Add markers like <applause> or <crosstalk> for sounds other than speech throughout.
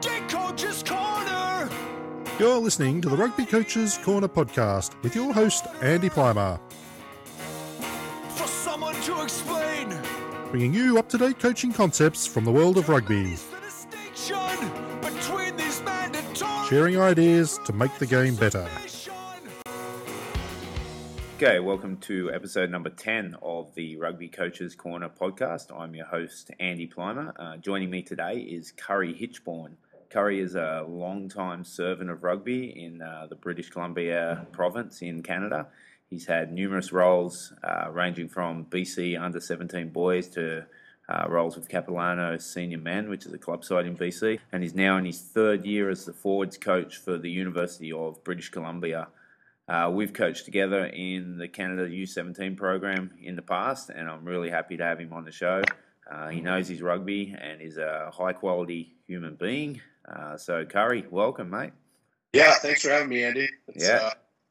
Get Coach's Corner. You're listening to the Rugby Coaches Corner podcast with your host, Andy Plymer, For someone to explain. bringing you up to date coaching concepts from the world of rugby, The distinction between these mandatory sharing ideas to make the game better. Okay, welcome to episode number 10 of the Rugby Coaches Corner podcast. I'm your host, Andy Plymer. Uh, joining me today is Curry Hitchborn. Curry is a long-time servant of rugby in uh, the British Columbia province in Canada. He's had numerous roles, uh, ranging from BC under 17 boys to uh, roles with Capilano Senior Men, which is a club side in BC, and he's now in his third year as the forwards coach for the University of British Columbia. Uh, we've coached together in the Canada U17 program in the past, and I'm really happy to have him on the show. Uh, he knows his rugby and is a high quality human being. Uh, so, Curry, welcome, mate. Yeah, thanks for having me, Andy. It's, Yeah.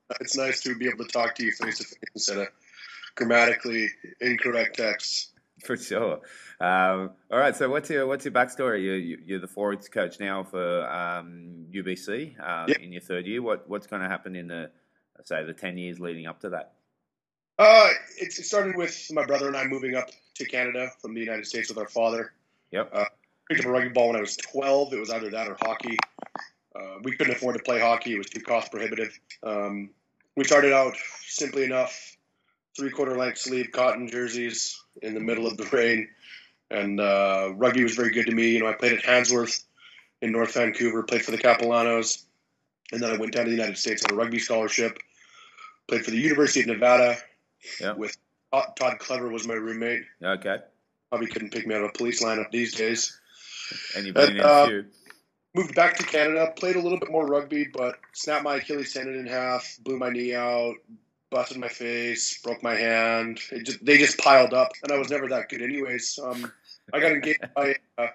uh, it's nice to be able to talk to you face to face instead of grammatically incorrect texts. For sure. Um, all right. So, what's your what's your backstory? You're, you're the forwards coach now for um, UBC uh, Yep. in your third year. What what's going to happen in the say the ten years leading up to that? Uh, it, it started with my brother and I moving up to Canada from the United States with our father. Yep. Uh, picked up a rugby ball when I was 12. It was either that or hockey. Uh, we couldn't afford to play hockey. It was too cost prohibitive. Um, we started out simply enough, three quarter length sleeve cotton jerseys in the middle of the <laughs> rain. And uh, rugby was very good to me. You know, I played at Handsworth in North Vancouver, played for the Capilanos. And then I went down to the United States on a rugby scholarship. Played for the University of Nevada Yeah. with Todd Todd Clever was my roommate. Okay. Probably couldn't pick me out of a police lineup these days. And you've been in Uh, moved back to Canada, played a little bit more rugby, but snapped my Achilles tendon in half, blew my knee out, busted my face, broke my hand. It just, they just piled up, and I was never that good, anyways. Um, I got engaged by uh,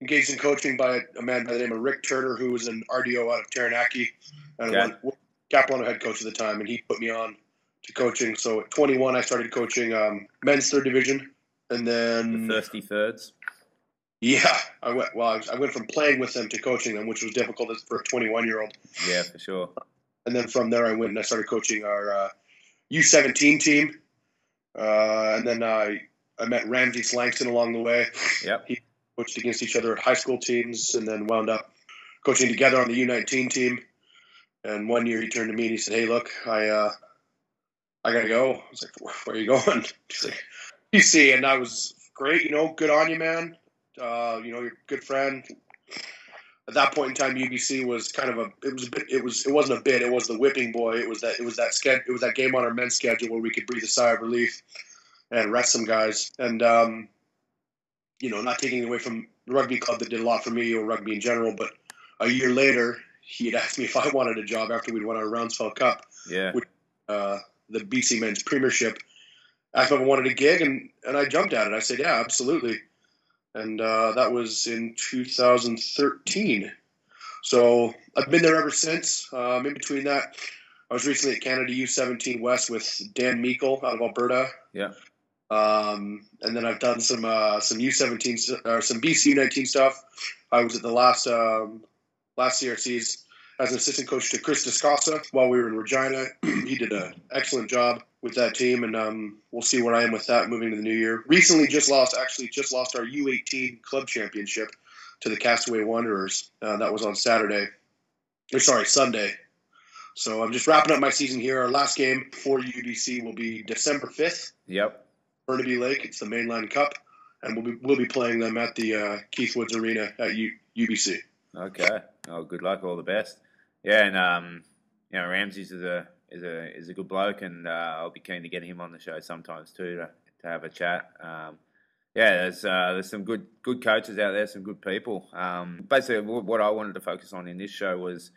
engaged in coaching by a man by the name of Rick Turner, who was an RDO out of Taranaki, and Okay. One Capilano head coach at the time, and he put me on to coaching. So at 21, I started coaching um, men's third division, and then The thirsty thirds. yeah, I went. Well, I, was, I went from playing with them to coaching them, which was difficult for a 21 year old. Yeah, for sure. And then from there, I went and I started coaching our uh, U17 team. Uh, and then I I met Ramsey Slangston along the way. Yep. He coached against each other at high school teams, and then wound up coaching together on the U19 team. And one year, he turned to me and he said, "Hey, look, I uh, I gotta go." I was like, "Where are you going?" <laughs> He's like, "PC," and I was great. You know, good on you, man. Uh, you know, you're a good friend. At that point in time, UBC was kind of a. It was a bit. It was. It wasn't a bit. It was the whipping boy. It was that. It was that sched- It was that game on our men's schedule where we could breathe a sigh of relief and rest some guys. And um, you know, not taking away from the rugby club that did a lot for me or rugby in general, but a year later, he had asked me if I wanted a job after we'd won our Rounsefell Cup Yeah. uh, the BC Men's Premiership. Asked if I wanted a gig, and, and I jumped at it. I said, yeah, absolutely. And uh, that was in 2013. So I've been there ever since. Um, in between that, I was recently at Canada U17 West with Dan Meikle out of Alberta. Yeah. Um, and then I've done some uh, some U17 or some BC U19 stuff. I was at the last um, last CRCs as an assistant coach to Chris Descasa while we were in Regina. <clears throat> he did an excellent job with that team, and um, we'll see where I am with that moving to the new year. Recently, just lost actually just lost our U18 club championship to the Castaway Wanderers. Uh, that was on Saturday, or sorry, Sunday. So I'm just wrapping up my season here. Our last game for UBC will be December 5th, Yep. Burnaby Lake. It's the Mainline Cup, and we'll be we'll be playing them at the uh, Keith Woods Arena at U- UBC. Okay. Oh, good luck. All the best. Yeah, and um, you know, Ramses is a is a is a good bloke, and uh, I'll be keen to get him on the show sometimes too to to have a chat. Um, yeah, there's uh, there's some good good coaches out there, some good people. Um, basically, what I wanted to focus on in this show was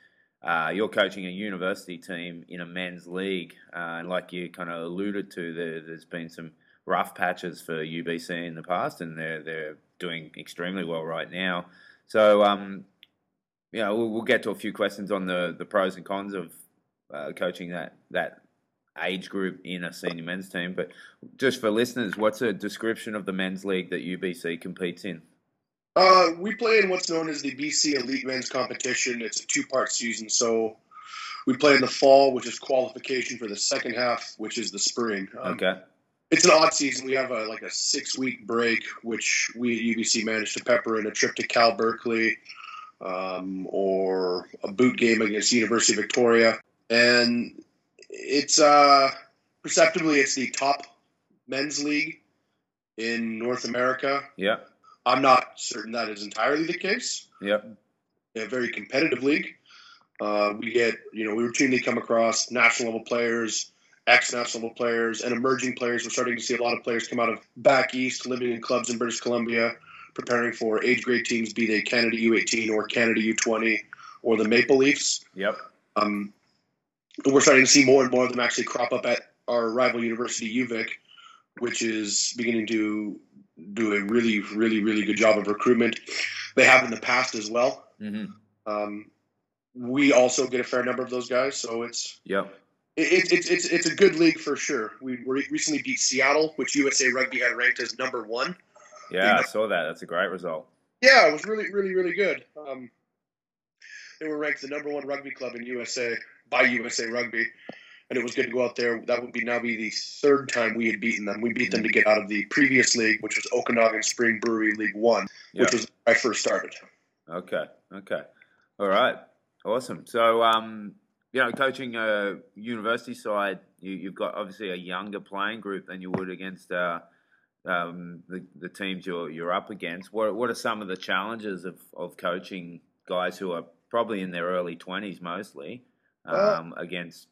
uh, you're coaching a university team in a men's league, uh, and like you kind of alluded to, there, there's been some rough patches for UBC in the past, and they're they're doing extremely well right now. So, um, yeah, we'll, we'll get to a few questions on the, the pros and cons of uh, coaching that that age group in a senior men's team. But just for listeners, what's a description of the men's league that UBC competes in? Uh, we play in what's known as the BC Elite Men's Competition. It's a two-part season, so we play in the fall, which is qualification for the second half, which is the spring. Um, Okay. It's an odd season. We have a, like a six-week break, which we at UBC managed to pepper in a trip to Cal Berkeley, um, or a boot game against University of Victoria, and it's uh, perceptibly it's the top men's league in North America. Yeah. I'm not certain that is entirely the case. Yeah, A very competitive league. Uh, we get, you know, we routinely come across national level players, ex national level players, and emerging players. We're starting to see a lot of players come out of back east, living in clubs in British Columbia, preparing for age grade teams, be they Canada U18 or Canada U20 or the Maple Leafs. Yep. Um, we're starting to see more and more of them actually crop up at our rival university, UVic, which is beginning to do a really, really, really good job of recruitment. They have in the past as well. hmm Um, we also get a fair number of those guys, so it's Yep. it, it's it's it's a good league for sure. We recently beat Seattle, which USA Rugby had ranked as number one. Yeah, I saw that. That's a great result. Yeah, it was really, really, really good. Um, they were ranked the number one rugby club in USA by USA Rugby, and it was good to go out there. That would be now be the third time we had beaten them. We beat them to get out of the previous league, which was Okanagan Spring Brewery League One, Yeah. which was where I first started. Okay. Okay. All right. Awesome. So, um, you know, coaching a university side, you, you've got obviously a younger playing group than you would against uh, um, the, the teams you're you're up against. What what are some of the challenges of, of coaching guys who are probably in their early twenties mostly Uh, um, against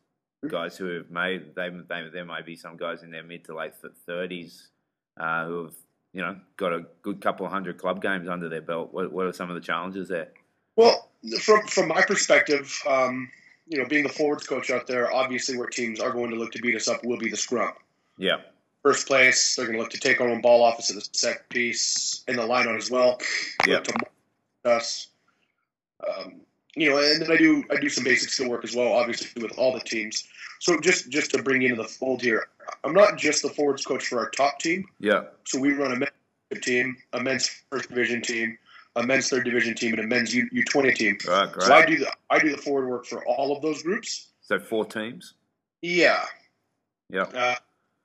guys who have made they, they there may be some guys in their mid to late thirties uh, who have you know got a good couple of hundred club games under their belt. What what are some of the challenges there? Well, from from my perspective, um, you know, being the forwards coach out there, obviously where teams are going to look to beat us up will be the scrum. Yeah. First place, they're going to look to take on ball office at the set piece in the line out as well. Yeah. Look to mold us. Um, you know, and then I do I do some basic skill work as well, obviously with all the teams. So just just to bring you into the fold here, I'm not just the forwards coach for our top team. Yeah. So we run a men's team, a men's first division team, a men's third division team, and a men's U twenty team. Right. Great. So I do the I do the forward work for all of those groups. So four teams. Yeah, Yeah. uh,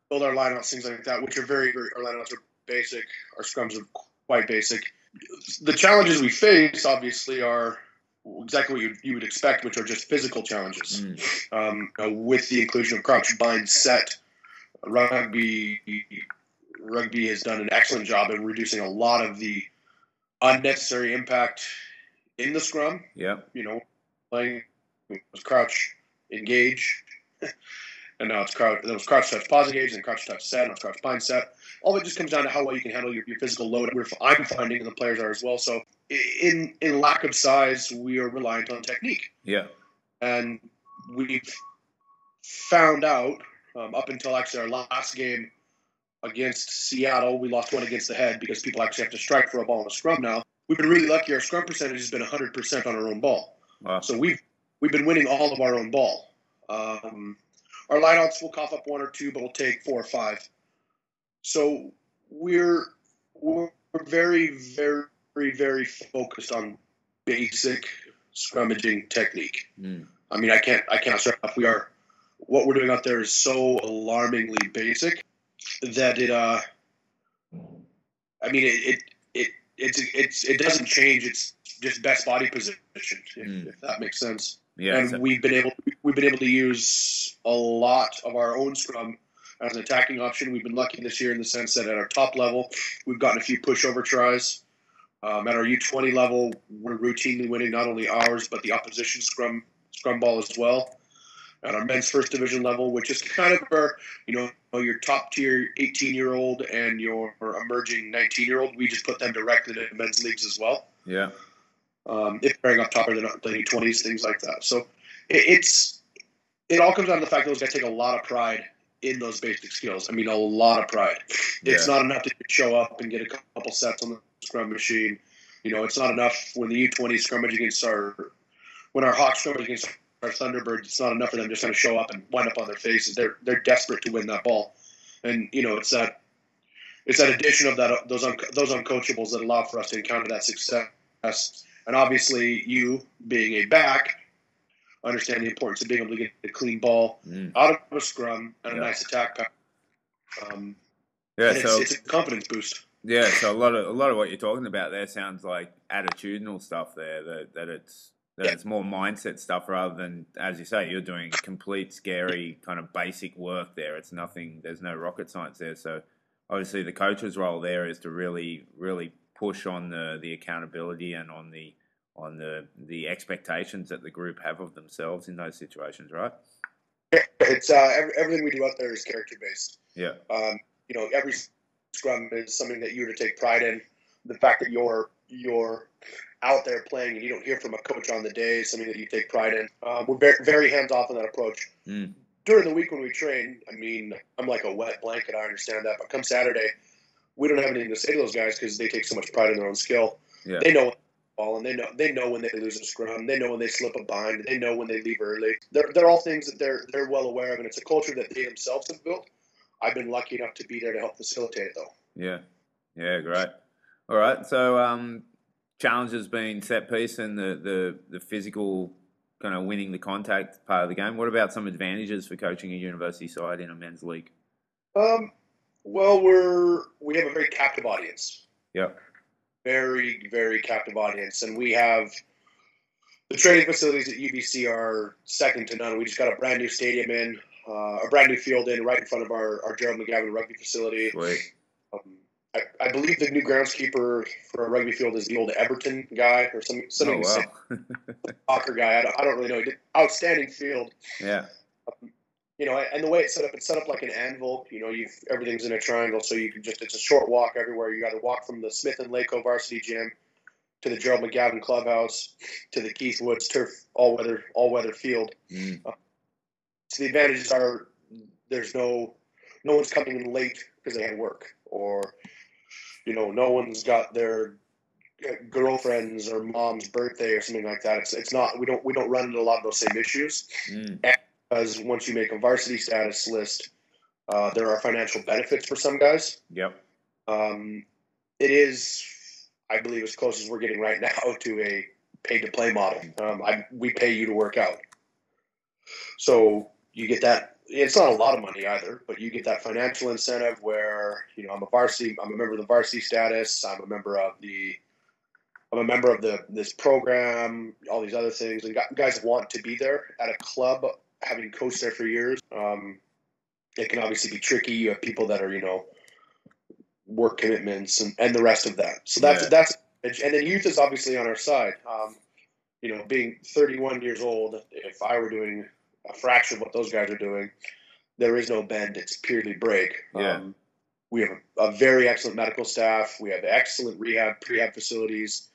build our lineouts, things like that, which are very very our lineouts are basic. Our scrums are quite basic. The challenges we face obviously are exactly what you, you would expect, which are just physical challenges. Mm. Um, you know, with the inclusion of crouch, bind, set, rugby rugby has done an excellent job in reducing a lot of the unnecessary impact in the scrum. Yeah. You know, playing crouch, engage, <laughs> and now it's crouch. It was crouch touch, pause engage, and crouch touch set, and it's crouch bind set. All of it just comes down to how well you can handle your, your physical load. We're, I'm finding, and the players are as well. So, in in lack of size, we are reliant on technique Yeah. and we've found out um, up until actually our last game against Seattle, we lost one against the head because people actually have to strike for a ball in a scrum now. We've been really lucky. Our scrum percentage has been 100% on our own ball, Wow. so we've we've been winning all of our own ball. Um, our lineouts will cough up one or two, but we'll take four or five. So we're we're very very very focused on basic scrummaging technique. Mm. I mean, I can't, I can't stress enough. We are, what we're doing out there is so alarmingly basic that it, uh, I mean, it, it, it, it's, it's, it doesn't change. It's just best body position, if, Mm. if that makes sense. Yeah. and so- we've been able, we've been able to use a lot of our own scrum as an attacking option. We've been lucky this year in the sense that at our top level, we've gotten a few pushover tries. Um, at our U20 level, we're routinely winning not only ours but the opposition scrum scrum ball as well. At our men's first division level, which is kind of where you know your top tier 18 year old and your emerging 19 year old, we just put them directly to men's leagues as well. yeah. Um, if pairing up top of the, the U20s, things like that. So it, it's it all comes down to the fact that those guys take a lot of pride in those basic skills. I mean, a lot of pride. It's Yeah. not enough to show up and get a couple sets on the scrum machine. You know, it's not enough when the U20 scrummage against our when our Hawks scrummage against our Thunderbirds, it's not enough for them just kind of show up and wind up on their faces. They're they're desperate to win that ball, and you know it's that it's that addition of that those un, those uncoachables that allow for us to encounter that success. And obviously, you being a back, understand the importance of being able to get a clean ball Mm. out of a scrum and a nice attack. Um, Yeah, and it's, so it's a confidence boost. yeah, so a lot of a lot of what you're talking about there sounds like attitudinal stuff there. That that it's that Yeah. it's more mindset stuff rather than, as you say, you're doing complete scary kind of basic work there. It's nothing. There's no rocket science there. So obviously, the coach's role there is to really really push on the the accountability and on the on the the expectations that the group have of themselves in those situations, right? It's uh, every, everything we do out there is character based. Yeah, Um, you know, every scrum is something that you're to take pride in. The fact that you're you're out there playing and you don't hear from a coach on the day is something that you take pride in. Um, we're very, very hands off in that approach. Mm. During the week when we train, I mean, I'm like a wet blanket. I understand that, but come Saturday, we don't have anything to say to those guys because they take so much pride in their own skill. yeah, They know ball and they know they know when they lose a scrum. They know when they slip a bind. They know when they leave early. They're, they're all things that they're they're well aware of, and it's a culture that they themselves have built. I've been lucky enough to be there to help facilitate it, though. yeah, yeah. Great. All right. So um, challenges being set piece and the, the, the physical kind of winning the contact part of the game. What about some advantages for coaching a university side in a men's league? Um, well, we're we have a very captive audience, Yep. Very very captive audience, and we have the training facilities at UBC are second to none. We just got a brand new stadium in, uh, a brand new field in, right in front of our our Gerald McGavin rugby facility. Sweet. Um, I, I believe the new groundskeeper for a rugby field is the old Everton guy or some something Oh wow. soccer guy. I don't, I don't really know. Outstanding field. yeah. You know, and the way it's set up, it's set up like an anvil. You know, you've everything's in a triangle, so you can just it's a short walk everywhere. You got to walk from the Smith and Laco Varsity Gym to the Gerald McGavin Clubhouse to the Keith Woods Turf all weather all weather field. Mm. So the advantages are there's no no one's coming in late because they had work, or you know, no one's got their uh, girlfriend's or mom's birthday or something like that. It's it's not we don't we don't run into a lot of those same issues Mm. Because once you make a varsity status list, uh, there are financial benefits for some guys. Yep. Um, it is, I believe, as close as we're getting right now <laughs> to a paid to play model. Um, I, we pay you to work out, so you get that. It's not a lot of money either, but you get that financial incentive where you know I'm a varsity, I'm a member of the varsity status, I'm a member of the I'm a member of the this program, all these other things, and guys want to be there at a club, having coached there for years. Um, it can obviously be tricky. You have people that are you know work commitments and, and the rest of that. So that's Yeah. that's and then youth is obviously on our side. Um, you know, being 31 years old, if I were doing a fraction of what those guys are doing, there is no bend. It's purely break. Yeah. Um, we have a, a very excellent medical staff. We have excellent rehab, prehab facilities,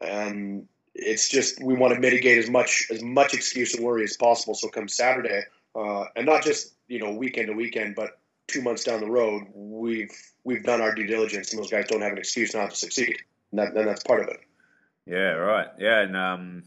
and it's just we want to mitigate as much as much excuse and worry as possible. So come Saturday, uh, and not just you know weekend to weekend, but two months down the road, we've we've done our due diligence, and those guys don't have an excuse not to succeed. And, that, and that's part of it. Yeah, right. Yeah, and um,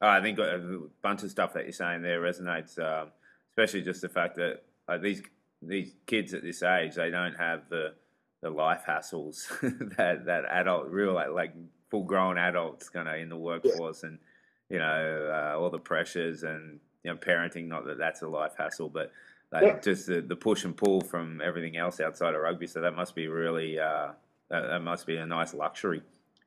I think a bunch of stuff that you're saying there resonates, um, especially just the fact that uh, these these kids at this age they don't have the the life hassles <laughs> that that adult real like, like full grown adults kind of in the workforce and you know uh, all the pressures and you know parenting. Not that that's a life hassle, but like Yeah. just the, the push and pull from everything else outside of rugby. So that must be really uh, that, that must be a nice luxury.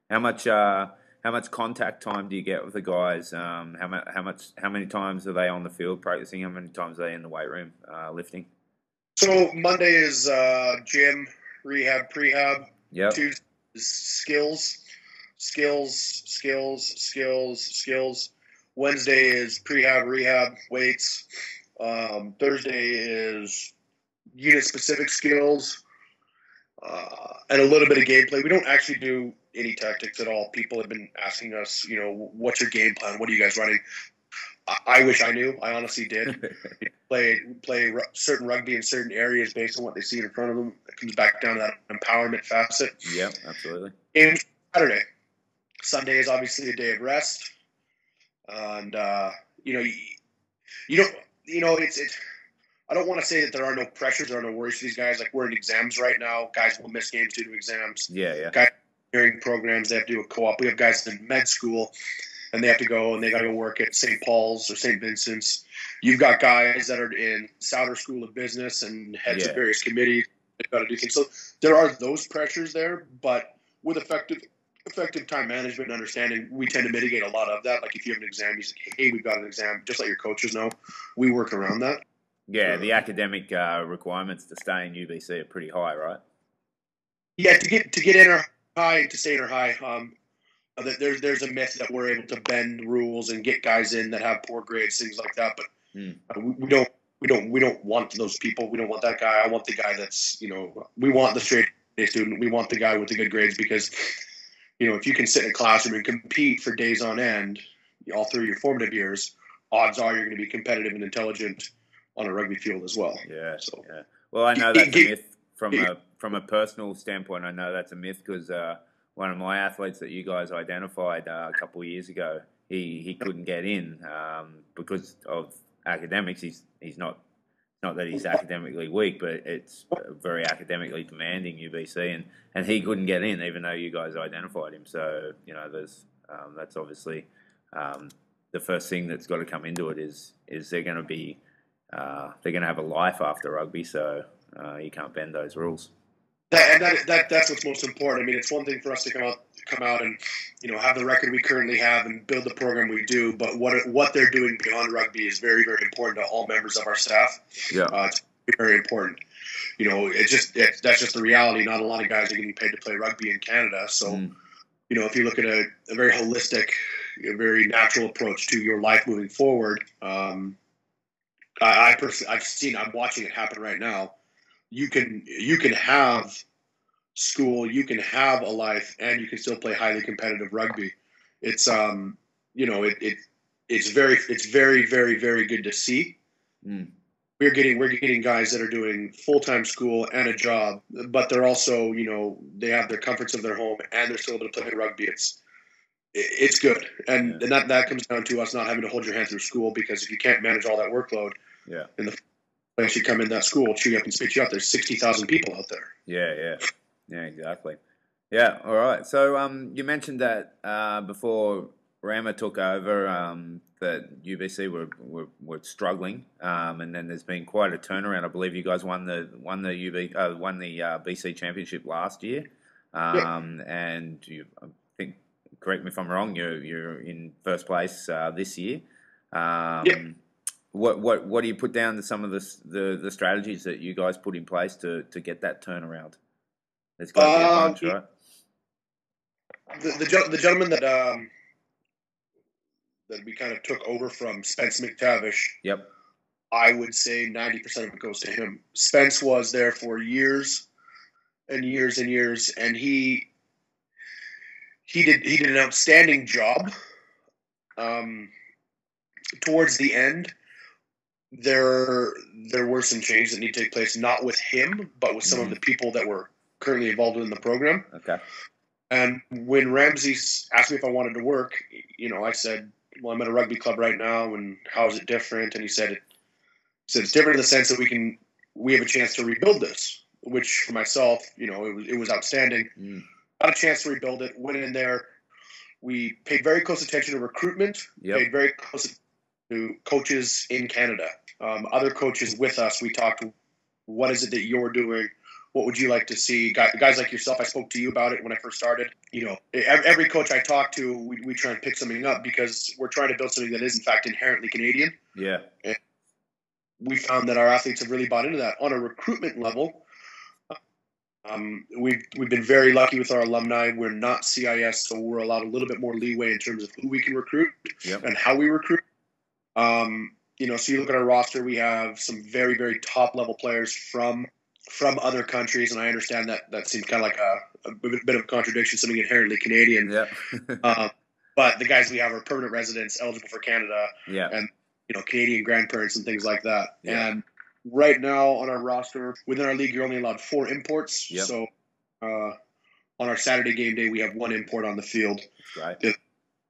How much uh, how much contact time do you get with the guys? Um, how much how much how many times are they on the field practicing? How many times are they in the weight room uh, lifting? So Monday is uh, gym, rehab, prehab. Yeah. Tuesday is skills, skills, skills, skills, skills. Wednesday is prehab, rehab, weights. Um, Thursday is unit specific skills uh, and a little bit of gameplay. We don't actually do any tactics at all. People have been asking us, you know, what's your game plan? What are you guys running? I, I wish I knew. I honestly did <laughs> play play ru- certain rugby in certain areas based on what they see in front of them. It comes back down to that empowerment facet. Yeah, Absolutely. Games Saturday, Sunday is obviously a day of rest, and uh, you know you don't, you know, it's it's. I don't want to say that there are no pressures, are no worries for these guys. Like we're in exams right now. Guys will miss games due to exams. Yeah, yeah. Hearing programs, they have to do a co-op. We have guys in med school, and they have to go and they got to go work at St. Paul's or St. Vincent's. You've got guys that are in Sauder School of Business and heads Yeah. of various committees. They've got to do things. So there are those pressures there, but with effective effective time management and understanding, we tend to mitigate a lot of that. Like if you have an exam, you say, "Hey, we've got an exam." Just let your coaches know. We work around that. Yeah, the academic uh, requirements to stay in UBC are pretty high, right? Yeah, to get to get in or high to stay in or high. Um, uh, there's there's a myth that we're able to bend rules and get guys in that have poor grades, things like that. But Hmm. uh, we, we don't we don't we don't want those people. We don't want that guy. I want the guy that's you know we want the straight A student. We want the guy with the good grades because you know if you can sit in a classroom and compete for days on end all through your formative years, odds are you're going to be competitive and intelligent on a rugby field as well. Yeah. So- yeah. Well, I know <laughs> that's a myth from a from a personal standpoint. I know that's a myth because uh, one of my athletes that you guys identified uh, a couple of years ago, he, he couldn't get in um, because of academics. He's he's not not that he's academically weak, but it's very academically demanding UBC, and, and he couldn't get in even though you guys identified him. So you know, there's um, that's obviously um, the first thing that's got to come into it is is they're going to be uh, they're going to have a life after rugby, so uh, you can't bend those rules. That, and that, that that's what's most important. I mean, it's one thing for us to come out come out and you know have the record we currently have and build the program we do, but what what they're doing beyond rugby is very very important to all members of our staff. Yeah, Uh, it's very important. You know, it's just that's just the reality. Not a lot of guys are getting paid to play rugby in Canada, so Mm. you know if you look at a, a very holistic, a very natural approach to your life moving forward. Um, I, I pers- I've seen I'm watching it happen right now. You can you can have school, you can have a life, and you can still play highly competitive rugby. It's um you know it, it it's very it's very very very good to see. Mm. We're getting we're getting guys that are doing full time school and a job, but they're also you know they have their comforts of their home and they're still able to play rugby. It's it's good, and, Yeah. and that that comes down to us not having to hold your hand through school because if you can't manage all that workload, yeah, once you come in that school, chew you up and spit you up. There's sixty thousand people out there. yeah, yeah, yeah, exactly. Yeah, all right. So um, you mentioned that uh, before Rama took over, um, that UBC were were, were struggling, um, and then there's been quite a turnaround. I believe you guys won the won the UB uh, won the uh, BC championship last year, um, and you, I think correct me if I'm wrong. You're you're in first place uh, this year. Um, Yep. What what what do you put down to some of the, the the strategies that you guys put in place to to get that turnaround? There's got to be a Um, right? The the, the gentleman that um that we kind of took over from Spence McTavish, Yep. I would say ninety percent of it goes to him. Spence was there for years and years and years, and he he did he did an outstanding job. Um, towards the end, there there were some changes that need to take place, not with him, but with some of Mhm. the people that were currently involved in the program. Okay. And when Ramsey asked me if I wanted to work, you know, I said, "Well, I'm at a rugby club right now, and how is it different?" And he said, "He said it's different in the sense that we can we have a chance to rebuild this." Which for myself, you know, it was it was outstanding. Mm. Got a chance to rebuild it. Went in there. We paid very close attention to recruitment. Yep. Paid very close to coaches in Canada. Um, other coaches with us. We talked. What is it that you're doing? What would you like to see? Guys like yourself, I spoke to you about it when I first started. You know, every coach I talk to, we, we try and pick something up because we're trying to build something that is, in fact, inherently Canadian. Yeah. We found that our athletes have really bought into that. On a recruitment level, um, we've, we've been very lucky with our alumni. We're not CIS, so we're allowed a little bit more leeway in terms of who we can recruit Yep. and how we recruit. Um, you know, so you look at our roster, we have some very, very top level players from from other countries, and I understand that that seems kind of like a, a bit of a contradiction, something inherently Canadian. Yeah. <laughs> Um, but the guys we have are permanent residents, eligible for Canada, yeah. you know, Canadian grandparents and things like that. Yeah. And right now on our roster, within our league, you're only allowed four imports. Yep. So uh, on our Saturday game day, we have one import on the field That's great.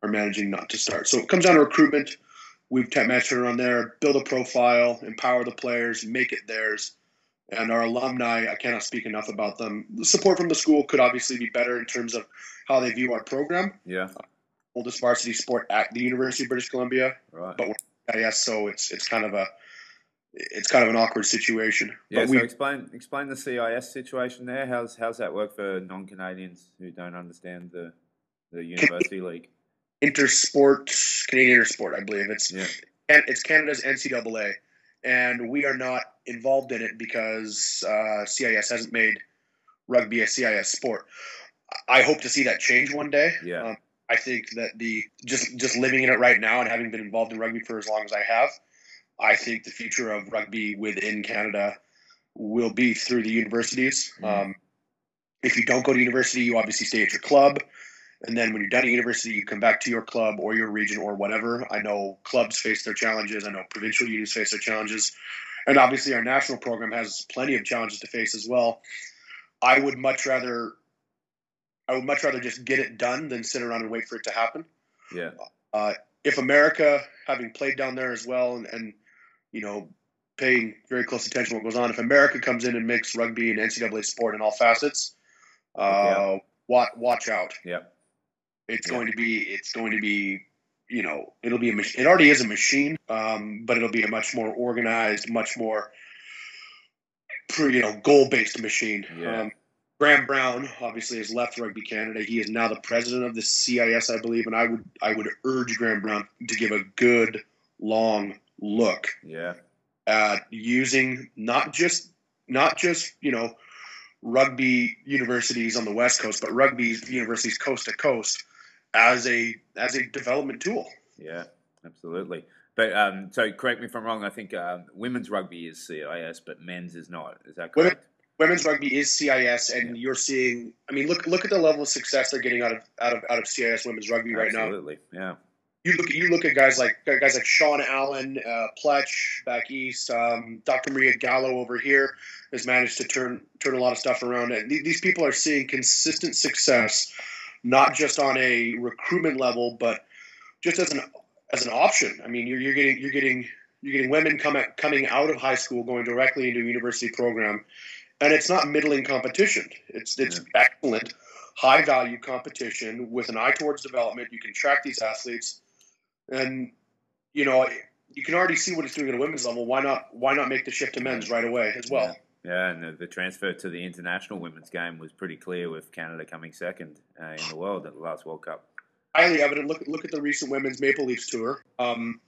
are managing not to start. So it comes down to recruitment. We've managed to on there, build a profile, empower the players, make it theirs. And our alumni, I cannot speak enough about them. The support from the school could obviously be better in terms of how they view our program. Yeah. Oldest varsity sport at the University of British Columbia, Right. but we're yes, so it's it's kind of a it's kind of an awkward situation. Yeah, but so we explain explain the CIS situation there. How's how's that work for non Canadians who don't understand the the university league? Intersport Canadian intersport, I believe it's Yeah. and it's Canada's NCAA, and we are not involved in it because uh, CIS hasn't made rugby a CIS sport. I hope to see that change one day. Yeah. Um, I think that the just just living in it right now and having been involved in rugby for as long as I have, I think the future of rugby within Canada will be through the universities. Mhm. Um, if you don't go to university, you obviously stay at your club. And then when you're done at university, you come back to your club or your region or whatever. I know clubs face their challenges. I know provincial unions face their challenges. And obviously, our national program has plenty of challenges to face as well. I would much rather, I would much rather just get it done than sit around and wait for it to happen. Yeah. Uh, if America, having played down there as well, and, and you know, paying very close attention to what goes on, if America comes in and makes rugby an NCAA sport in all facets, uh, watch, watch out. Yeah. It's Yeah. going to be, it's going to be, you know, it'll be a machine. It already is a machine, um, but it'll be a much more organized, much more, you know, goal-based machine. Yeah. Um, Graham Brown obviously has left Rugby Canada. He is now the president of the CIS, I believe, and I would I would urge Graham Brown to give a good long look Yeah. at using not just not just you know rugby universities on the west coast, but rugby universities coast to coast as a as a development tool. Yeah. Absolutely. But um, so correct me if I'm wrong. I think um, women's rugby is CIS, but men's is not. Is that correct? Women's rugby is CIS, and you're seeing. I mean, look look at the level of success they're getting out of out of out of CIS women's rugby right now. Absolutely. Yeah. you look you look at guys like guys like Sean Allen, uh, Pletch back east, um, Dr. Maria Gallo over here has managed to turn turn a lot of stuff around. And th- these people are seeing consistent success, not just on a recruitment level, but just as an as an option. I mean, you're, you're getting you're getting you're getting women coming coming out of high school going directly into a university program, and it's not middling competition. It's it's excellent, high value competition with an eye towards development. You can track these athletes, and you know you can already see what it's doing at a women's level. Why not why not make the shift to men's right away as well? Yeah, and the, the transfer to the international women's game was pretty clear with Canada coming second uh, in the world at the last World Cup. highly evident. Look look at the recent women's Maple Leafs tour. Um,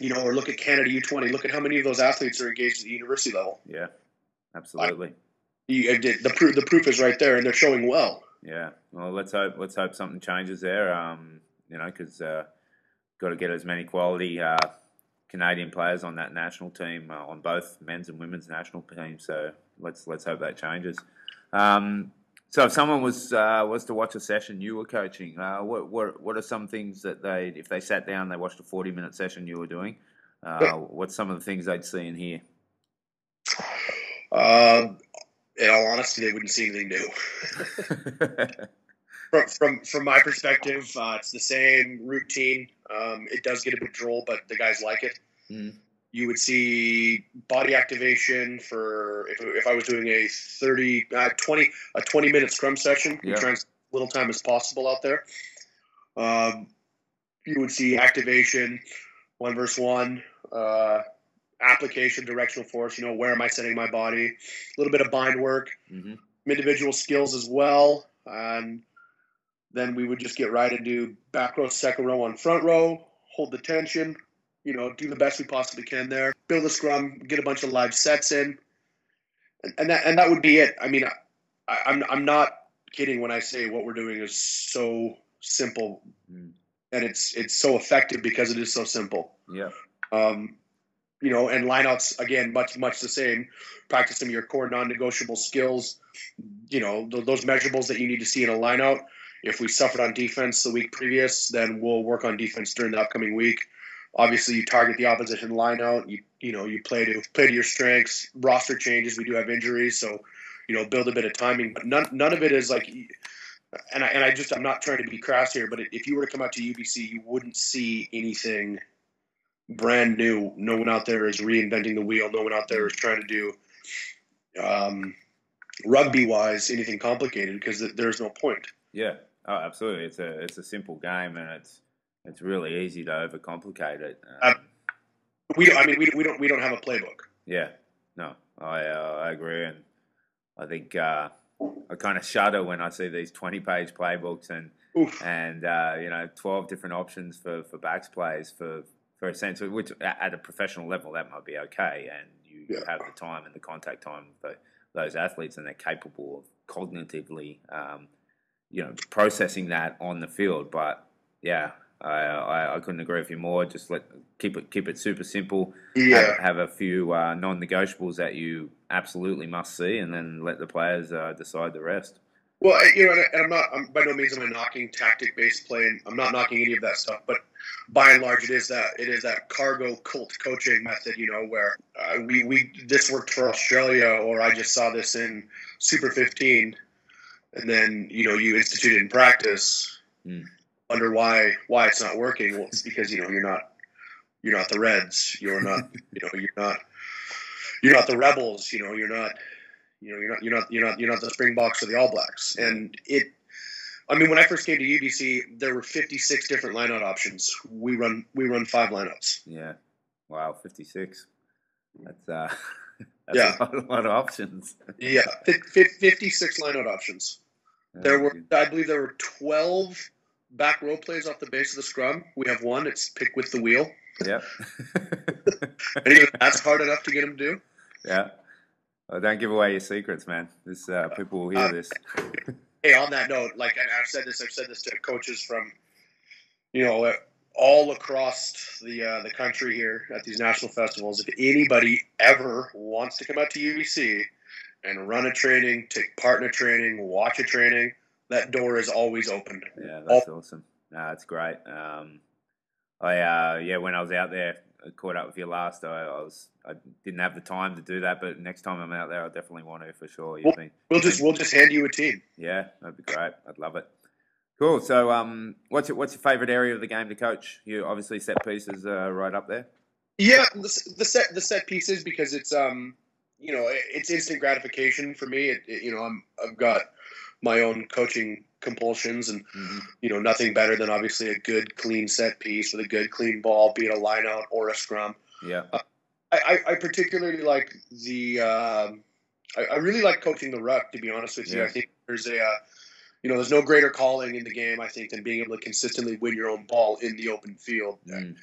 you know, or look at Canada U20. Look at how many of those athletes are engaged at the university level. Yeah, absolutely. You, the proof the proof is right there, and they're showing well. Yeah. Well, let's hope let's hope something changes there. Um, you know, because uh, got to get as many quality uh, Canadian players on that national team uh, on both men's and women's national teams. So let's let's hope that changes. Um, so if someone was uh, was to watch a session you were coaching, uh, what what what are some things that they if they sat down they watched a forty minute session you were doing? Uh, what's some of the things they'd see and hear? Um, in all honesty, they wouldn't see anything new. <laughs> <laughs> from, from from my perspective, uh, it's the same routine. Um, it does get a bit droll, but the guys like it. Mhm. You would see body activation for if, if I was doing a 30, uh, 20, a 20 minute scrum session, Yeah. you try as little time as possible out there. Um, you would see activation, one versus one, uh, application, directional force. You know, where am I setting my body? A little bit of bind work hmm individual skills as well. And then we would just get right into back row, second row on front row, hold the tension, you know, do the best we possibly can there, build a scrum, get a bunch of live sets in. And, and that and that would be it. I mean, I, I'm I'm not kidding when I say what we're doing is so simple Mm. and it's it's so effective because it is so simple. Yeah. Um, you know, and lineouts again, much much the same. Practice some of your core non-negotiable skills. You know, th- those measurables that you need to see in a lineout. If we suffered on defense the week previous, then we'll work on defense during the upcoming week. Obviously, you target the opposition lineout. You you know you play to play to your strengths. Roster changes. We do have injuries, so you know build a bit of timing. But none none of it is like. And I, and I just I'm not trying to be crass here, but if you were to come out to UBC, you wouldn't see anything brand new. No one out there is reinventing the wheel. No one out there is trying to do um, rugby wise anything complicated because there's no point. Yeah, oh, absolutely. It's a it's a simple game and it's it's really easy to overcomplicate it. Um, we I mean we, we don't we don't have a playbook. Yeah, no, I uh, I agree, and I think uh, I kind of shudder when I see these twenty page playbooks and Oof. and uh, you know twelve different options for for backs plays for for a sense which at a professional level that might be okay, and you yeah. have the time and the contact time for those athletes, and they're capable of cognitively, um, you know, processing that on the field. But yeah, I, I, I, couldn't agree with you more. Just let keep it keep it super simple. Yeah. Have, have a few uh, non-negotiables that you absolutely must see, and then let the players uh, decide the rest. Well, you know, and I'm not. I'm, by no means am I knocking tactic-based play, and I'm not knocking any of that stuff. But by and large, it is that it is that cargo cult coaching method. You know, where uh, we we this worked for Australia, or I just saw this in Super 15, and then you know you institute it in practice. Mm. Wonder why why it's not working? Well, it's because you know you're not you're not the Reds. You're not <laughs> you know you're not you're not the Rebels. You know you're not you know, you're not you're not you're not you're not the Springboks or the All Blacks. And it I mean, when I first came to UBC, there were 56 different lineout options. We run we run five lineups. Yeah. Wow, 56. That's uh <laughs> yeah. a, lot, a lot of options. yeah, 56 lineout options. There were I believe there were 12 back row plays off the base of the scrum. We have one. It's pick with the wheel. Yeah. <laughs> even that's hard enough to get him to do. Yeah. Oh, don't give away your secrets, man. This uh, people will hear uh, this. hey, on that note, like I've said this, I've said this to coaches from, you know, all across the uh, the country here at these national festivals. If anybody ever wants to come out to UBC and run a training, take part in a training, watch a training, that door is always open. Yeah, that's all- awesome. No, that's great. Um, I uh, yeah, when I was out there I caught up with you last. I, I, was I didn't have the time to do that, but next time I'm out there, I definitely want to for sure. You've we'll, been, we'll just been, we'll just hand you a team. Yeah, that'd be great. I'd love it. Cool. So, um, what's your, what's your favorite area of the game to coach? You obviously set pieces uh, right up there. Yeah, the, the, set the set pieces because it's um you know it's instant gratification for me. It, it, you know I'm I've got my own coaching compulsions, and mm-hmm. you know nothing better than obviously a good clean set piece with a good clean ball, be it a line out or a scrum. Yeah, uh, I, I, particularly like the. Uh, I, I, really like coaching the ruck. To be honest with you, yeah. I think there's a. Uh, you know, there's no greater calling in the game, I think, than being able to consistently win your own ball in the open field. Mm.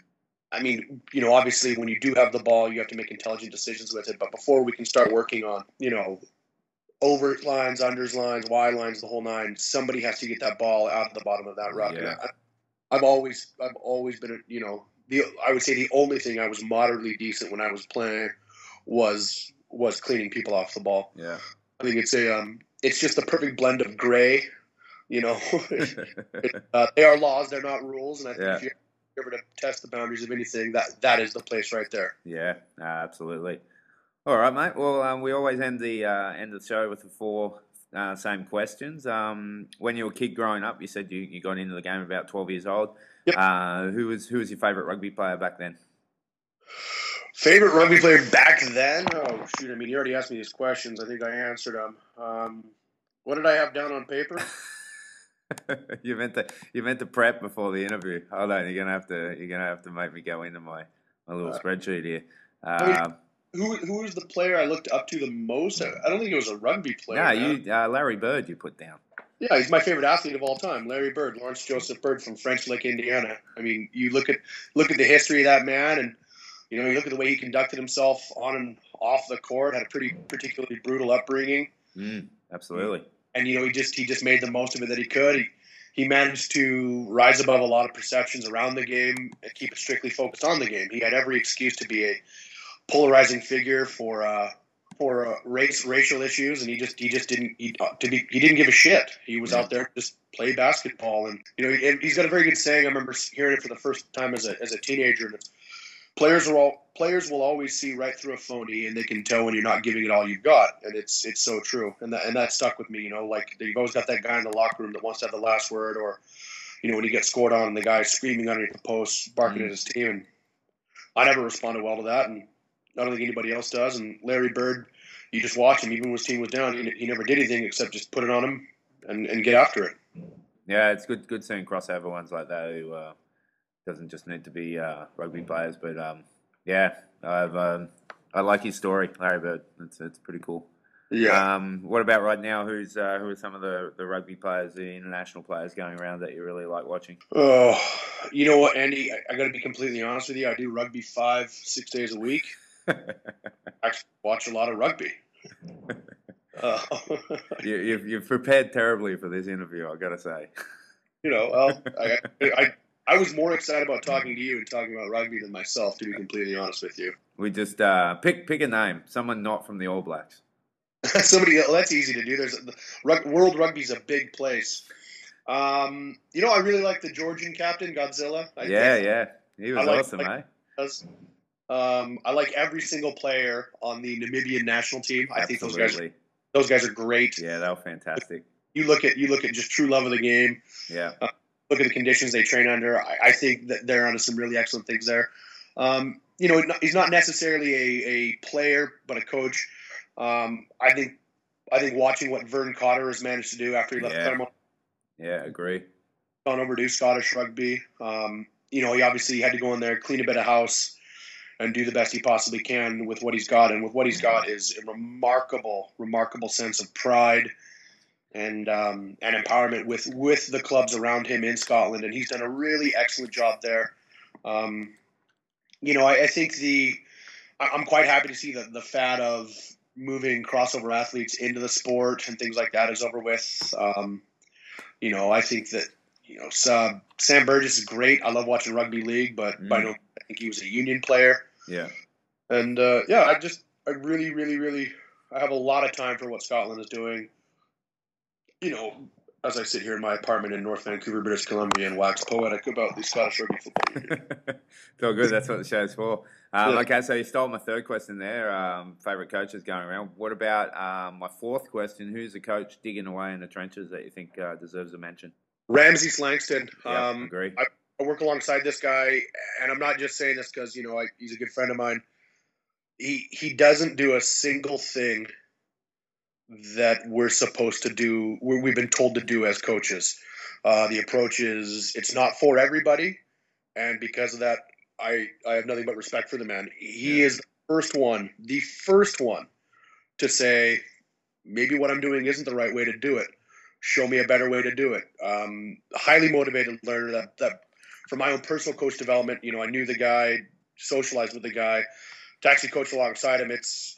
I mean, you know, obviously when you do have the ball, you have to make intelligent decisions with it. But before we can start working on, you know, over lines, unders lines, wide lines, the whole nine. Somebody has to get that ball out of the bottom of that ruck. Yeah. I, have always, I've always been, you know, the I would say the only thing I was moderately decent when I was playing was was cleaning people off the ball. Yeah, I think it's a, um, it's just a perfect blend of gray. You know, <laughs> uh, they are laws, they're not rules, and I think yeah. if you're ever to test the boundaries of anything, that that is the place right there. Yeah, absolutely. All right, mate. Well, um, we always end the uh, end of the show with the four uh, same questions. Um, when you were a kid growing up, you said you, you got into the game about twelve years old. Yep. Uh, who was who was your favourite rugby player back then? Favorite rugby player back then? Oh shoot! I mean, you already asked me these questions. I think I answered them. Um, what did I have down on paper? <laughs> <laughs> you meant to you meant to prep before the interview. Hold on, you're gonna have to you're gonna have to make me go into my my little uh, spreadsheet here. Um, who who was the player I looked up to the most? I don't think it was a rugby player. Yeah, you uh, Larry Bird. You put down. Yeah, he's my favorite athlete of all time, Larry Bird, Lawrence Joseph Bird from French Lick, Indiana. I mean, you look at look at the history of that man, and you know, you look at the way he conducted himself on and off the court. Had a pretty particularly brutal upbringing. Mm, absolutely. And you know, he just he just made the most of it that he could. He, he managed to rise above a lot of perceptions around the game and keep it strictly focused on the game. He had every excuse to be a polarizing figure for uh, for uh, race racial issues, and he just he just didn't he, uh, he didn't give a shit. He was out there just play basketball, and you know he, he's got a very good saying. I remember hearing it for the first time as a as a teenager. And it's, players are all players will always see right through a phony, and they can tell when you're not giving it all you've got, and it's it's so true, and that and that stuck with me. You know, like you've always got that guy in the locker room that wants to have the last word, or you know when you get scored on, and the guy screaming underneath the post, barking mm. at his team. And, I never responded well to that, and I don't think anybody else does. And Larry Bird, you just watch him, even when his team was down, he, he never did anything except just put it on him and, and get after it. Yeah, it's good good seeing crossover ones like that who uh, doesn't just need to be uh, rugby players, but um, yeah, I've um, I like his story, Larry Bird. It's it's pretty cool. Yeah. Um, what about right now? Who's uh, who are some of the, the rugby players, the international players going around that you really like watching? Oh, you know what, Andy? I, I got to be completely honest with you. I do rugby five, six days a week. <laughs> I watch a lot of rugby. <laughs> Uh, <laughs> you, you've, you've prepared terribly for this interview, I've got to say. you know, well, I, I, I was more excited about talking to you and talking about rugby than myself, to be completely honest with you. We just uh, pick pick a name, someone not from the All Blacks. <laughs> Somebody, well, that's easy to do. There's a, World Rugby's a big place. Um, you know, I really like the Georgian captain, Godzilla. I yeah, think. yeah, he was like, awesome, like, eh? Um, I like every single player on the Namibian national team. I Absolutely. think those guys, those guys are great. Yeah, they were fantastic. You look at you look at just true love of the game. Yeah. Uh, look at the conditions they train under. I, I, think that they're onto some really excellent things there. Um, you know, he's not necessarily a, a player, but a coach. Um, I think I think watching what Vern Cotter has managed to do after he left Yeah. Clermont, Yeah, agree. gone over to Scottish rugby. Um, you know, he obviously had to go in there, clean a bit of house, and do the best he possibly can with what he's got. And with what he's got is a remarkable, remarkable sense of pride and um, and empowerment with with the clubs around him in Scotland. And he's done a really excellent job there. Um, you know, I, I think the I- I'm quite happy to see that the fad of moving crossover athletes into the sport and things like that is over with. Um, you know, I think that you know Sam, Sam Burgess is great. I love watching rugby league, but Mm. I don't think he was a union player. Yeah. And uh, yeah, I just I really, really, really I have a lot of time for what Scotland is doing. You know, as I sit here in my apartment in North Vancouver, British Columbia, and wax poetic about the Scottish Rugby Football it's <laughs> all good. That's what the show's for. Um, Yeah. Okay, so you stole my third question there. Um, favorite coaches going around. What about um, my fourth question? Who's the coach digging away in the trenches that you think uh, deserves a mention? Ramsey Slangston. Yeah, Um, agree. I work alongside this guy, and I'm not just saying this because you know I, he's a good friend of mine. He he doesn't do a single thing that we're supposed to do. we we've been told to do as coaches. Uh, the approach is it's not for everybody, and because of that, I I have nothing but respect for the man. He is the first one, the first one, to say maybe what I'm doing isn't the right way to do it. Show me a better way to do it. Um, highly motivated learner that that for my own personal coach development, you know, I knew the guy, socialized with the guy, to actually coach alongside him. It's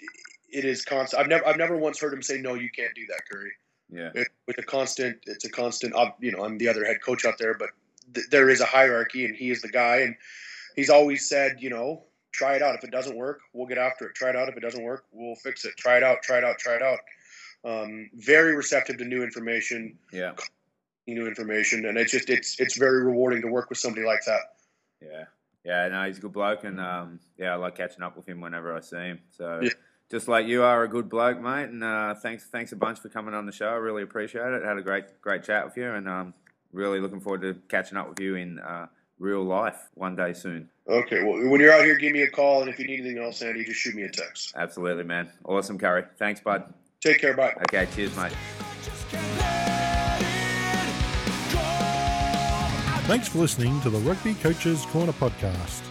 it is constant. I've never I've never once heard him say no, you can't do that, Curry. Yeah. It, with a constant, it's a constant. You know, I'm the other head coach out there, but th- there is a hierarchy, and he is the guy, and he's always said, you know, try it out. If it doesn't work, we'll get after it. Try it out. If it doesn't work, we'll fix it. Try it out. Try it out. Try it out. Um, very receptive to new information, Yeah. new information, and it's just it's it's very rewarding to work with somebody like that. Yeah. Yeah, no, he's a good bloke, and um, yeah, I like catching up with him whenever I see him. So, Yeah. Just like you are a good bloke, mate, and uh, thanks, thanks a bunch for coming on the show. I really appreciate it. Had a great, great chat with you, and um, really looking forward to catching up with you in uh, real life one day soon. Okay, well, when you're out here, give me a call, and if you need anything else, Andy, just shoot me a text. Absolutely, man. Awesome, Curry. Thanks, bud. Take care, bye. Okay, cheers, mate. Just can't let it go. I Thanks for listening to the Rugby Coaches Corner podcast.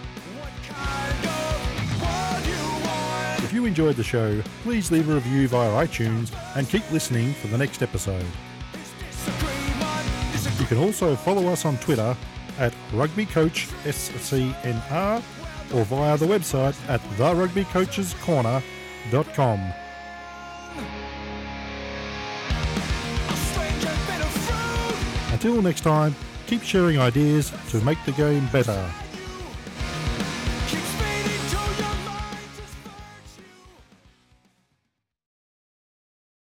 If you enjoyed the show, please leave a review via iTunes and keep listening for the next episode. You can also follow us on Twitter at RugbyCoachSCNR or via the website at therugbycoachescorner.com. Until next time, keep sharing ideas to make the game better.